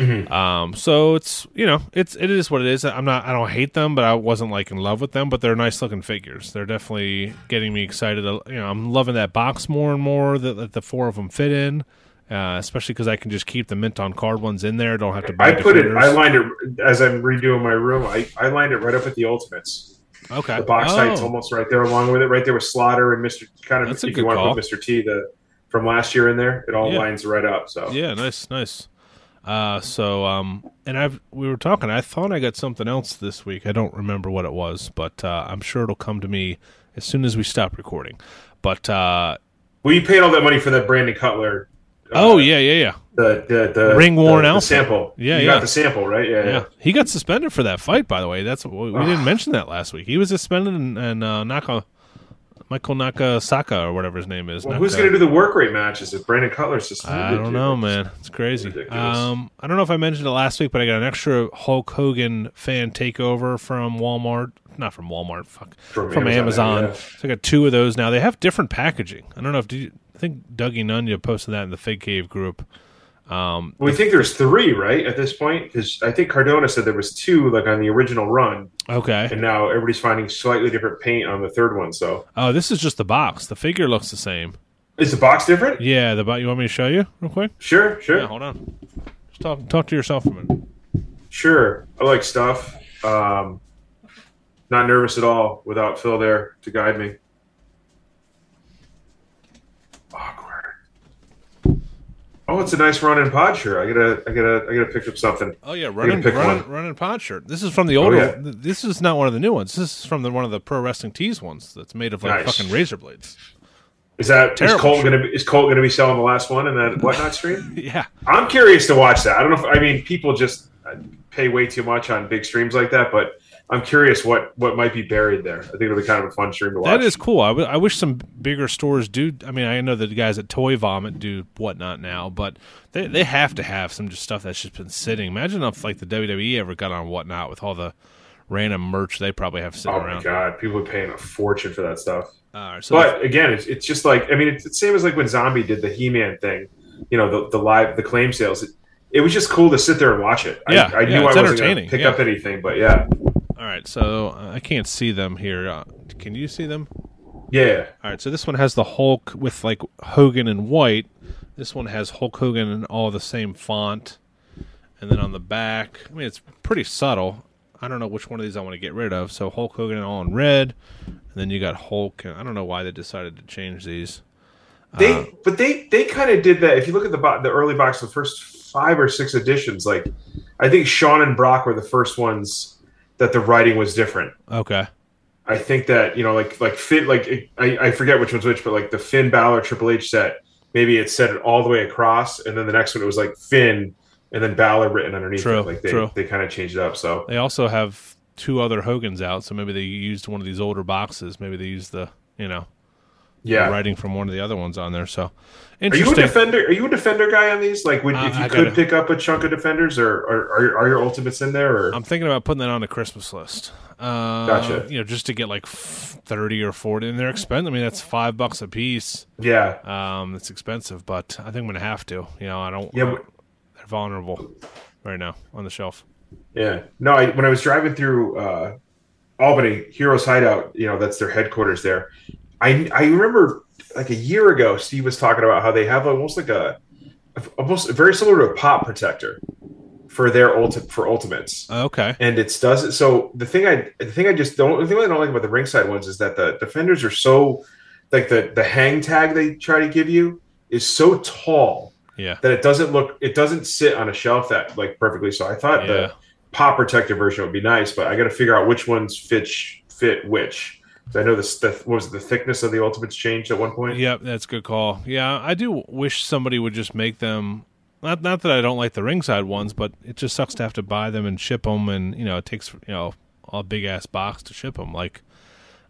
Mm-hmm. Um, so it's you know it's it is what it is. I'm not I don't hate them, but I wasn't like in love with them. But they're nice looking figures. They're definitely getting me excited. You know, I'm loving that box more and more that, that the four of them fit in. Uh, especially because I can just keep the mint on card ones in there. Don't have to. Buy I put it. defenders. I lined it as I'm redoing my room. I, I lined it right up with the Ultimates. okay. The box oh, tight's almost right there, along with it. Right there with Slaughter and Mister. Kind of That's if you want call. to put Mister T the from last year in there, it all Yeah. lines right up. So Yeah, nice, nice. Uh, so um, and I've we were talking. I thought I got something else this week. I don't remember what it was, but uh, I'm sure it'll come to me as soon as we stop recording. But uh, well, you paid all that money for that Brandon Cutler. uh, oh yeah, yeah, yeah. the the, the Ring worn the sample. Yeah, you yeah. got the sample right. Yeah, Yeah, yeah. he got suspended for that fight. By the way, that's we we didn't mention that last week. He was suspended, and, and uh, Naka, Michael Nakasaka or whatever his name is. Well, who's going to do the work rate matches if Brandon Cutler's suspended? I don't know, man. It's crazy. Um, I don't know if I mentioned it last week, but I got an extra Hulk Hogan fan takeover from Walmart. Not from Walmart. Fuck. From From, Amazon, Amazon. yeah. So I got two of those now. They have different packaging. I don't know if did you, I think Dougie Nunya posted that in the Fig Cave group. Um, We think there's three, right, at this point? Because I think Cardona said there was two, like on the original run, okay. and now everybody's finding slightly different paint on the third one. So Oh, this is just the box. The figure looks the same. is the box different? Yeah, the box. You want me to show you real quick? Sure, sure, Yeah, hold on. Just talk talk to yourself for a minute. sure. I like stuff. Um, not nervous at all without Phil there to guide me. Oh, it's a nice run-in pod shirt. I gotta, I gotta, I gotta pick up something. Oh yeah, running running running pod shirt. This is from the older. yeah. This is not one of the new ones. This is from the one of the pro wrestling tees ones that's made of like Nice. fucking razor blades. Is that is Terrible Colt shirt. gonna be is Colt gonna be selling the last one in that whatnot stream? Yeah, I'm curious to watch that. I don't know if I mean people just uh, pay way too much on big streams like that, but I'm curious what what might be buried there. I think it'll be kind of a fun stream to watch. that is cool. I, w- I wish some bigger stores do. I mean, I know that the guys at Toy Vomit do whatnot now, but they they have to have some just stuff that's just been sitting. Imagine if like the WWE ever got on whatnot with all the random merch they probably have sitting Oh my around. god, people are paying a fortune for that stuff. Uh, so But again, it's, it's just like I mean, it's the same as like when Zombie did the He-Man thing. You know, the the live the claim sales. It, it was just cool to sit there and watch it. Yeah, I, I yeah, knew I wasn't going to pick yeah. up anything, but yeah, right, so uh, I can't see them here. Uh, can you see them? yeah. All right, so this one has the Hulk with like Hogan in white. This one has Hulk Hogan in all the same font. And then on the back, I mean, it's pretty subtle. I don't know which one of these I want to get rid of. So Hulk Hogan and all in red, and then you got Hulk. And I don't know why they decided to change these. They, Uh, but they, they kind of did that. If you look at the bo- the early box, the first five or six editions, like I think Sean and Brock were the first ones that the writing was different. Okay, I think that you know, like like Finn, like I, I forget which one's which, but like the Finn Balor Triple H set, maybe it said it all the way across, and then the next one it was like Finn and then Balor written underneath True, it. Like they true. they kind of changed it up. So They also have two other Hogans out, so maybe they used one of these older boxes. Maybe they used the you know yeah. writing from one of the other ones on there. So Are you a defender? Are you a defender guy on these? Like, would, Uh, if you I could gotta- pick up a chunk of defenders, or, or are, are your ultimates in there? Or I'm thinking about putting that on the Christmas list. Uh, Gotcha. You know, just to get like thirty or forty, and they're expensive. I mean, that's five bucks a piece. yeah, Um, it's expensive, but I think I'm gonna have to. You know, I don't. Yeah, uh, they're vulnerable right now on the shelf. yeah. No, I, when I was driving through uh, Albany, Heroes Hideout, you know that's their headquarters there. I I remember like a year ago, Steve was talking about how they have almost like a almost very similar to a pop protector for their ulti- for ultimates. Okay. and it's does it. So the thing I the thing I just don't the thing I don't like about the ringside ones is that the defenders are so like the the hang tag they try to give you is so tall Yeah. that it doesn't look it doesn't sit on a shelf that like perfectly. So I thought Yeah. the pop protector version would be nice, but I got to figure out which ones fit fit which. I know this the, what was the thickness of the ultimates changed at one point. Yep, that's a good call. Yeah, I do wish somebody would just make them. Not not that I don't like the ringside ones, but it just sucks to have to buy them and ship them, and you know it takes you know a big ass box to ship them. Like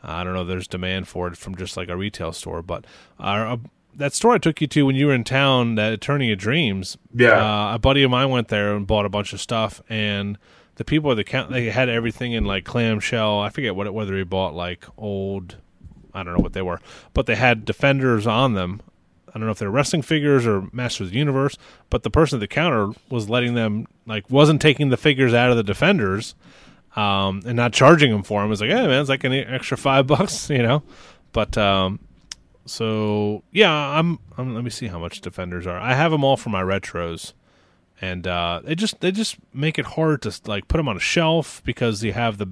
I don't know, there's demand for it from just like a retail store, but our, uh, that store I took you to when you were in town, that Attorney of Dreams. Yeah. uh, a buddy of mine went there and bought a bunch of stuff, and the people at the count they had everything in like clamshell. I forget what whether he bought like old I don't know what they were, but they had defenders on them. I don't know if they're wrestling figures or Masters of the Universe, but the person at the counter was letting them like wasn't taking the figures out of the defenders, um, and not charging them for them. It was like, hey man, it's like an extra five bucks, you know. But um, so yeah, I'm, I'm. Let me see how much defenders are. I have them all for my retros, and uh, they just they just make it hard to like put them on a shelf because you have the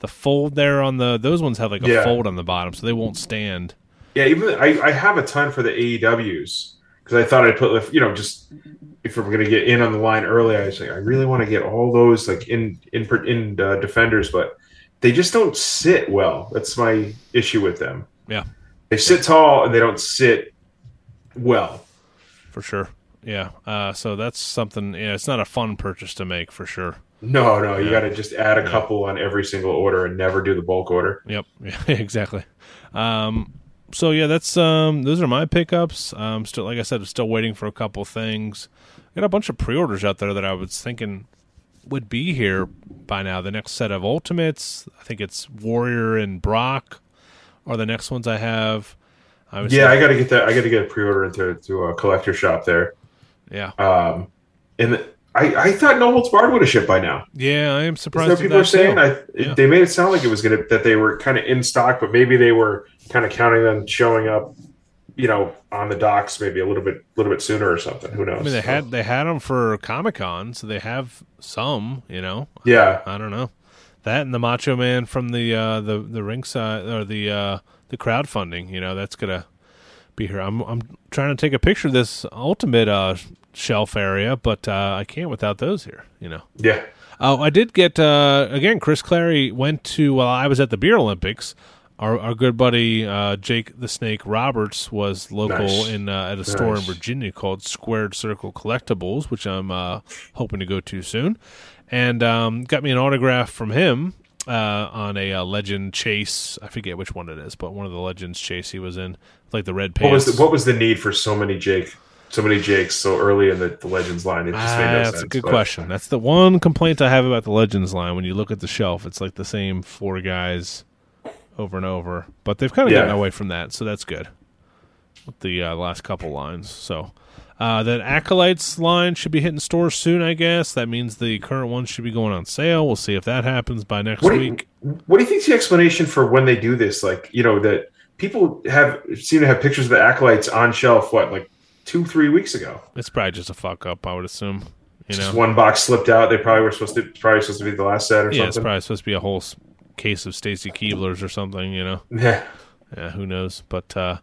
the fold there on the those ones have like a Yeah. fold on the bottom, so they won't stand. Yeah, even I, I have a ton for the AEWs because I thought I'd put you know just if we're gonna get in on the line early, I was like I really want to get all those like in in in uh, defenders, but they just don't sit well. That's my issue with them. Yeah. They sit tall and they don't sit well. for sure. Yeah. Uh, so that's something. Yeah, it's not a fun purchase to make for sure. No, no, you Yeah. got to just add a Yeah. couple on every single order and never do the bulk order. Yep. Yeah, exactly. Um, so yeah, that's um, those are my pickups. Um, still, like I said, I'm still waiting for a couple things. I got a bunch of pre-orders out there that I was thinking would be here by now. The next set of Ultimates, I think it's Warrior and Brock, are the next ones I have. I Yeah, I got to get that. I got to get a pre-order into to a collector shop there. Yeah, Um, and the, I, I thought No Holds Barred would have shipped by now. yeah. I am surprised. that people are saying? I, it- Yeah. They made it sound like it was gonna that they were kind of in stock, but maybe they were kind of counting on showing up, you know, on the docks maybe a little bit, a little bit sooner or something. Who knows? I mean, they had they had them for Comic Con, so they have some. You know, yeah, I don't know that and the Macho Man from the uh, the the ringside or the uh, the crowdfunding. You know, that's gonna be here. I'm I'm trying to take a picture of this ultimate uh, shelf area, but uh, I can't without those here. You know. yeah, Oh, I did get uh, again. Chris Clary went to while I was at the Beer Olympics. Our, our good buddy uh, Jake the Snake Roberts was local Nice. in uh, at a store in Virginia called Squared Circle Collectibles, which I'm uh, hoping to go to soon, and um, got me an autograph from him uh, on a uh, Legend Chase. I forget which one it is, but one of the Legends Chase he was in, like the red what pants. was the, what was the need for so many Jake, so many Jakes so early in the, the Legends line? It just made Ah, no that's sense. a good but- question. That's the one complaint I have about the Legends line. When you look at the shelf, it's like the same four guys over and over. But they've kind of Yeah. gotten away from that, so that's good. With the uh, last couple lines, so uh, that acolytes line should be hitting stores soon. I guess that means the current one should be going on sale. We'll see if that happens by next What do you- week. What do you think's the explanation for when they do this? Like, you know, that people have seem to have pictures of the acolytes on shelf. What, like two, three weeks ago? It's probably just a fuck up, I would assume. You Just know, one box slipped out. They probably were supposed to probably supposed to be the last set or yeah, it's probably supposed to be a whole case of Stacy Keeblers or something. You know. Yeah. Yeah, who knows? But uh,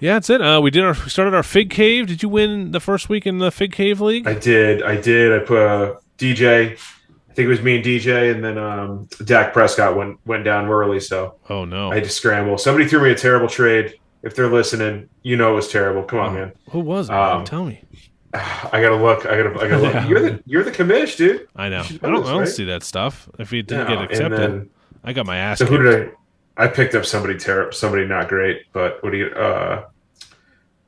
yeah, that's it. Uh, we did our we started our Fig Cave. Did you win the first week in the Fig Cave League? I did. I did. I put a DJ. I think it was me and DJ, and then um, Dak Prescott went went down early, so oh no, I had to scramble. Somebody threw me a terrible trade. If they're listening, you know it was terrible. Come on, man. who was it? Um, Tell me. I gotta look. I gotta. I gotta look. Yeah. You're the you're the commish, dude. I know. I don't. this, I don't right? see that stuff. If he didn't get accepted, then- I got my ass. So who did I? I picked up somebody terrible, somebody not great. But what do you? Uh,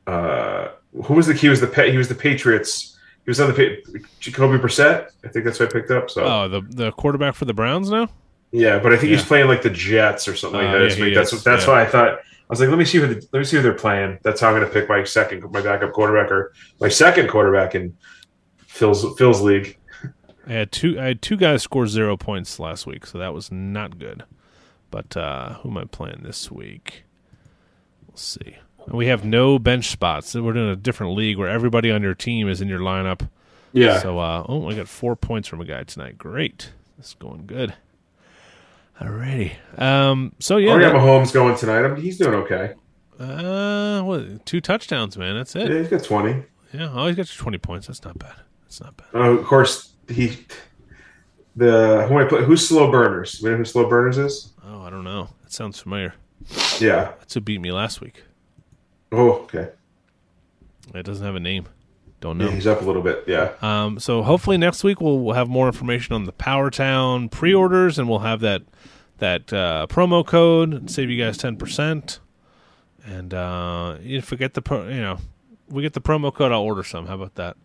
uh, who was the he was the pa- he was the Patriots. He was on the Jacoby Brissett. I think that's what I picked up. So Oh, the the quarterback for the Browns now. yeah, but I think he's playing like the Jets or something like Uh, that. yeah, that's is, that's yeah. why I thought. I was like, let me see who the, let me see who they're playing. That's how I'm going to pick my second my backup quarterback or my second quarterback in Phil's Phil's league. I had two. I had two guys score zero points last week, so that was not good. But uh, who am I playing this week? We'll see. We have no bench spots. We're in a different league where everybody on your team is in your lineup. Yeah, So, uh, oh, I got four points from a guy tonight. Great. This is going good. Alrighty. Um, so yeah, oh, that- Mahomes going tonight. I mean, he's doing okay. uh, what, two touchdowns, man. That's it. Yeah, he's got twenty. Yeah, oh, he's got twenty points. That's not bad. That's not bad. Uh, of course, he the who I play, who's slow burners? You know who slow burners is? Oh, I don't know. That sounds familiar. Yeah. That's who beat me last week. Oh, okay. It doesn't have a name. Don't Yeah, know. he's up a little bit. Yeah. Um, so hopefully next week we'll, we'll have more information on the PowerTown pre-orders, and we'll have that that uh, promo code and save you guys ten percent. And uh, if we get the pro, you know, we get the promo code, I'll order some. How about that?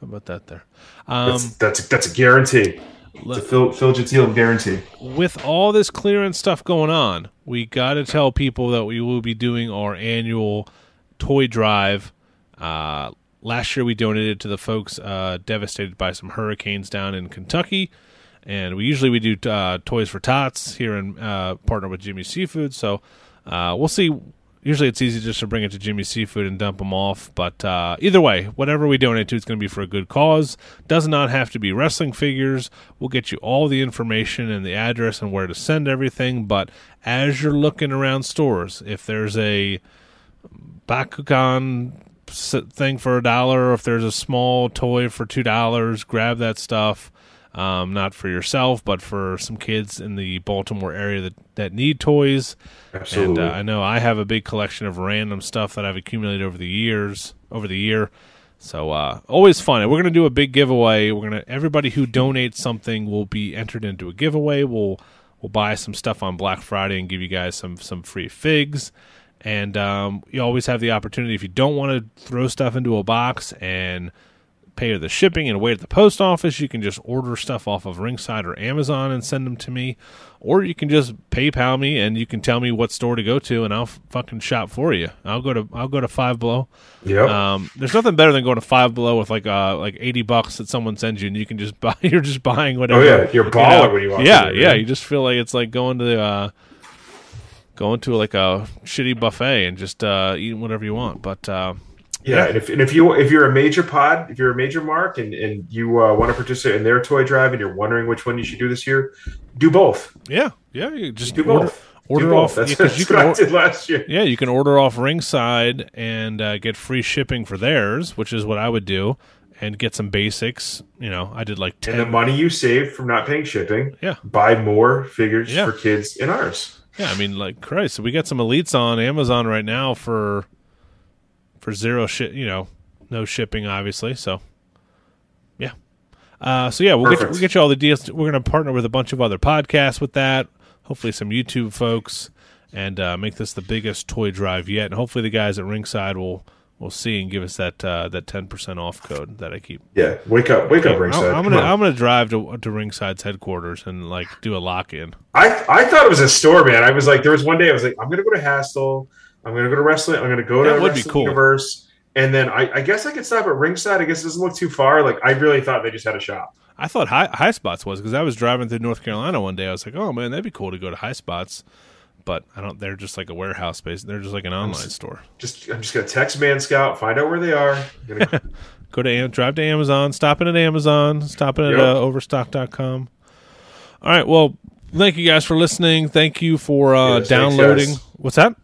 How about that there? Um, That's that's that's a guarantee. It's a Phil Phil Gentile guarantee. with all this clearance stuff going on, we got to tell people that we will be doing our annual toy drive. Uh, last year, we donated to the folks uh, devastated by some hurricanes down in Kentucky, and we usually we do uh, toys for tots here in uh, partner with Jimmy Seafood. So uh, we'll see. Usually, it's easy just to bring it to Jimmy Seafood and dump them off. But uh, either way, whatever we donate to, it's going to be for a good cause. Does not have to be wrestling figures. We'll get you all the information and the address and where to send everything. But as you're looking around stores, if there's a Bakugan thing for a dollar, or if there's a small toy for two dollars, grab that stuff. Um, not for yourself, but for some kids in the Baltimore area that, that need toys. Absolutely. And uh, I know I have a big collection of random stuff that I've accumulated over the years, over the year. So uh, always fun. And we're gonna do a big giveaway. We're gonna everybody who donates something will be entered into a giveaway. We'll we'll buy some stuff on Black Friday and give you guys some some free figs. And um, you always have the opportunity if you don't want to throw stuff into a box and pay the shipping and wait at the post office. You can just order stuff off of Ringside or Amazon and send them to me, or you can just PayPal me and you can tell me what store to go to, and I'll fucking shop for you. I'll go to I'll go to Five Below. yep. Um, there's nothing better than going to Five Below with like uh like eighty bucks that someone sends you, and you can just buy. You're just buying whatever. oh yeah, you're baller know? when you walk. Yeah, yeah. You just feel like it's like going to uh, going to like a shitty buffet and just uh, eating whatever you want. But uh, Yeah, and if and if you if you're a major pod, if you're a major mark, and and you uh, want to participate in their toy drive, and you're wondering which one you should do this year, do both. yeah, yeah. You just Do order, both. order do both. off. That's, yeah, that's you can what I did last year. Yeah, you can order off Ringside and uh, get free shipping for theirs, which is what I would do, and get some basics. You know, I did like ten. And the money you save from not paying shipping, Yeah. buy more figures Yeah. for kids in ours. Yeah, I mean, like Christ, we got some elites on Amazon right now for for zero shit. You know, no shipping, obviously. So, yeah. Uh, so yeah, we'll get you, we'll get you all the deals. We're going to partner with a bunch of other podcasts with that. Hopefully, some YouTube folks, and uh, make this the biggest toy drive yet. And hopefully, the guys at Ringside will will see and give us that uh, that ten percent off code that I keep. Yeah, wake up, wake up, ringside. I'm Come gonna. I'm gonna drive to to Ringside's headquarters and like do a lock in. I I thought it was a store, man. I was like, there was one day I was like, I'm gonna go to Hastel, I'm gonna go to wrestling, I'm gonna go to That would be cool. Universe, and then I, I guess I could stop at ringside. I guess it doesn't look too far. Like I really thought they just had a shop. I thought high, high spots was because I was driving through North Carolina one day. I was like, oh man, that'd be cool to go to high spots, but I don't. They're just like a warehouse space. They're just like an online store. Just I'm just gonna text Man Scout, find out where they are. Gonna- Go to Am- drive to Amazon, stopping at Amazon, stopping at Yep. uh, Overstock.com. All right, well, thank you guys for listening. Thank you for uh, Yes, thanks, downloading. guys. What's that?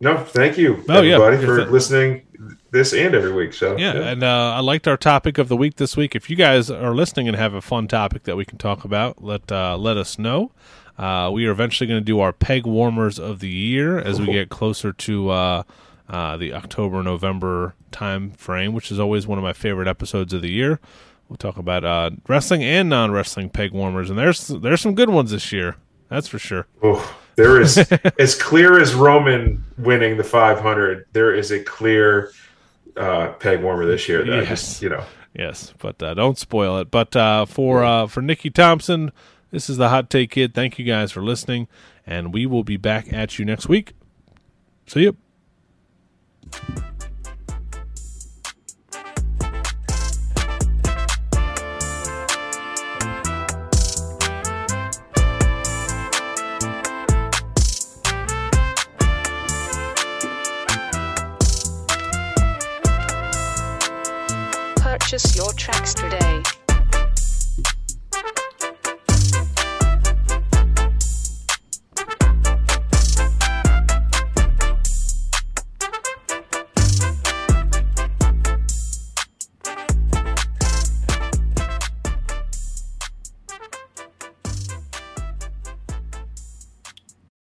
No, thank you, Oh, yeah. everybody, for If listening this and every week. So Yeah, and uh, I liked our topic of the week this week. If you guys are listening and have a fun topic that we can talk about, let uh, let us know. Uh, we are eventually going to do our peg warmers of the year as we get closer to uh, uh, the October November time frame, which is always one of my favorite episodes of the year. We'll talk about uh, wrestling and non wrestling peg warmers, and there's there's some good ones this year. That's for sure. Oh, there is as clear as Roman winning the 500. There is a clear uh, peg warmer this year. That Yes. just, you know, Yes, but uh, don't spoil it. But uh, for uh, for Nikki Thompson, this is the Hot Take Kid. Thank you guys for listening, and we will be back at you next week. See you. Today.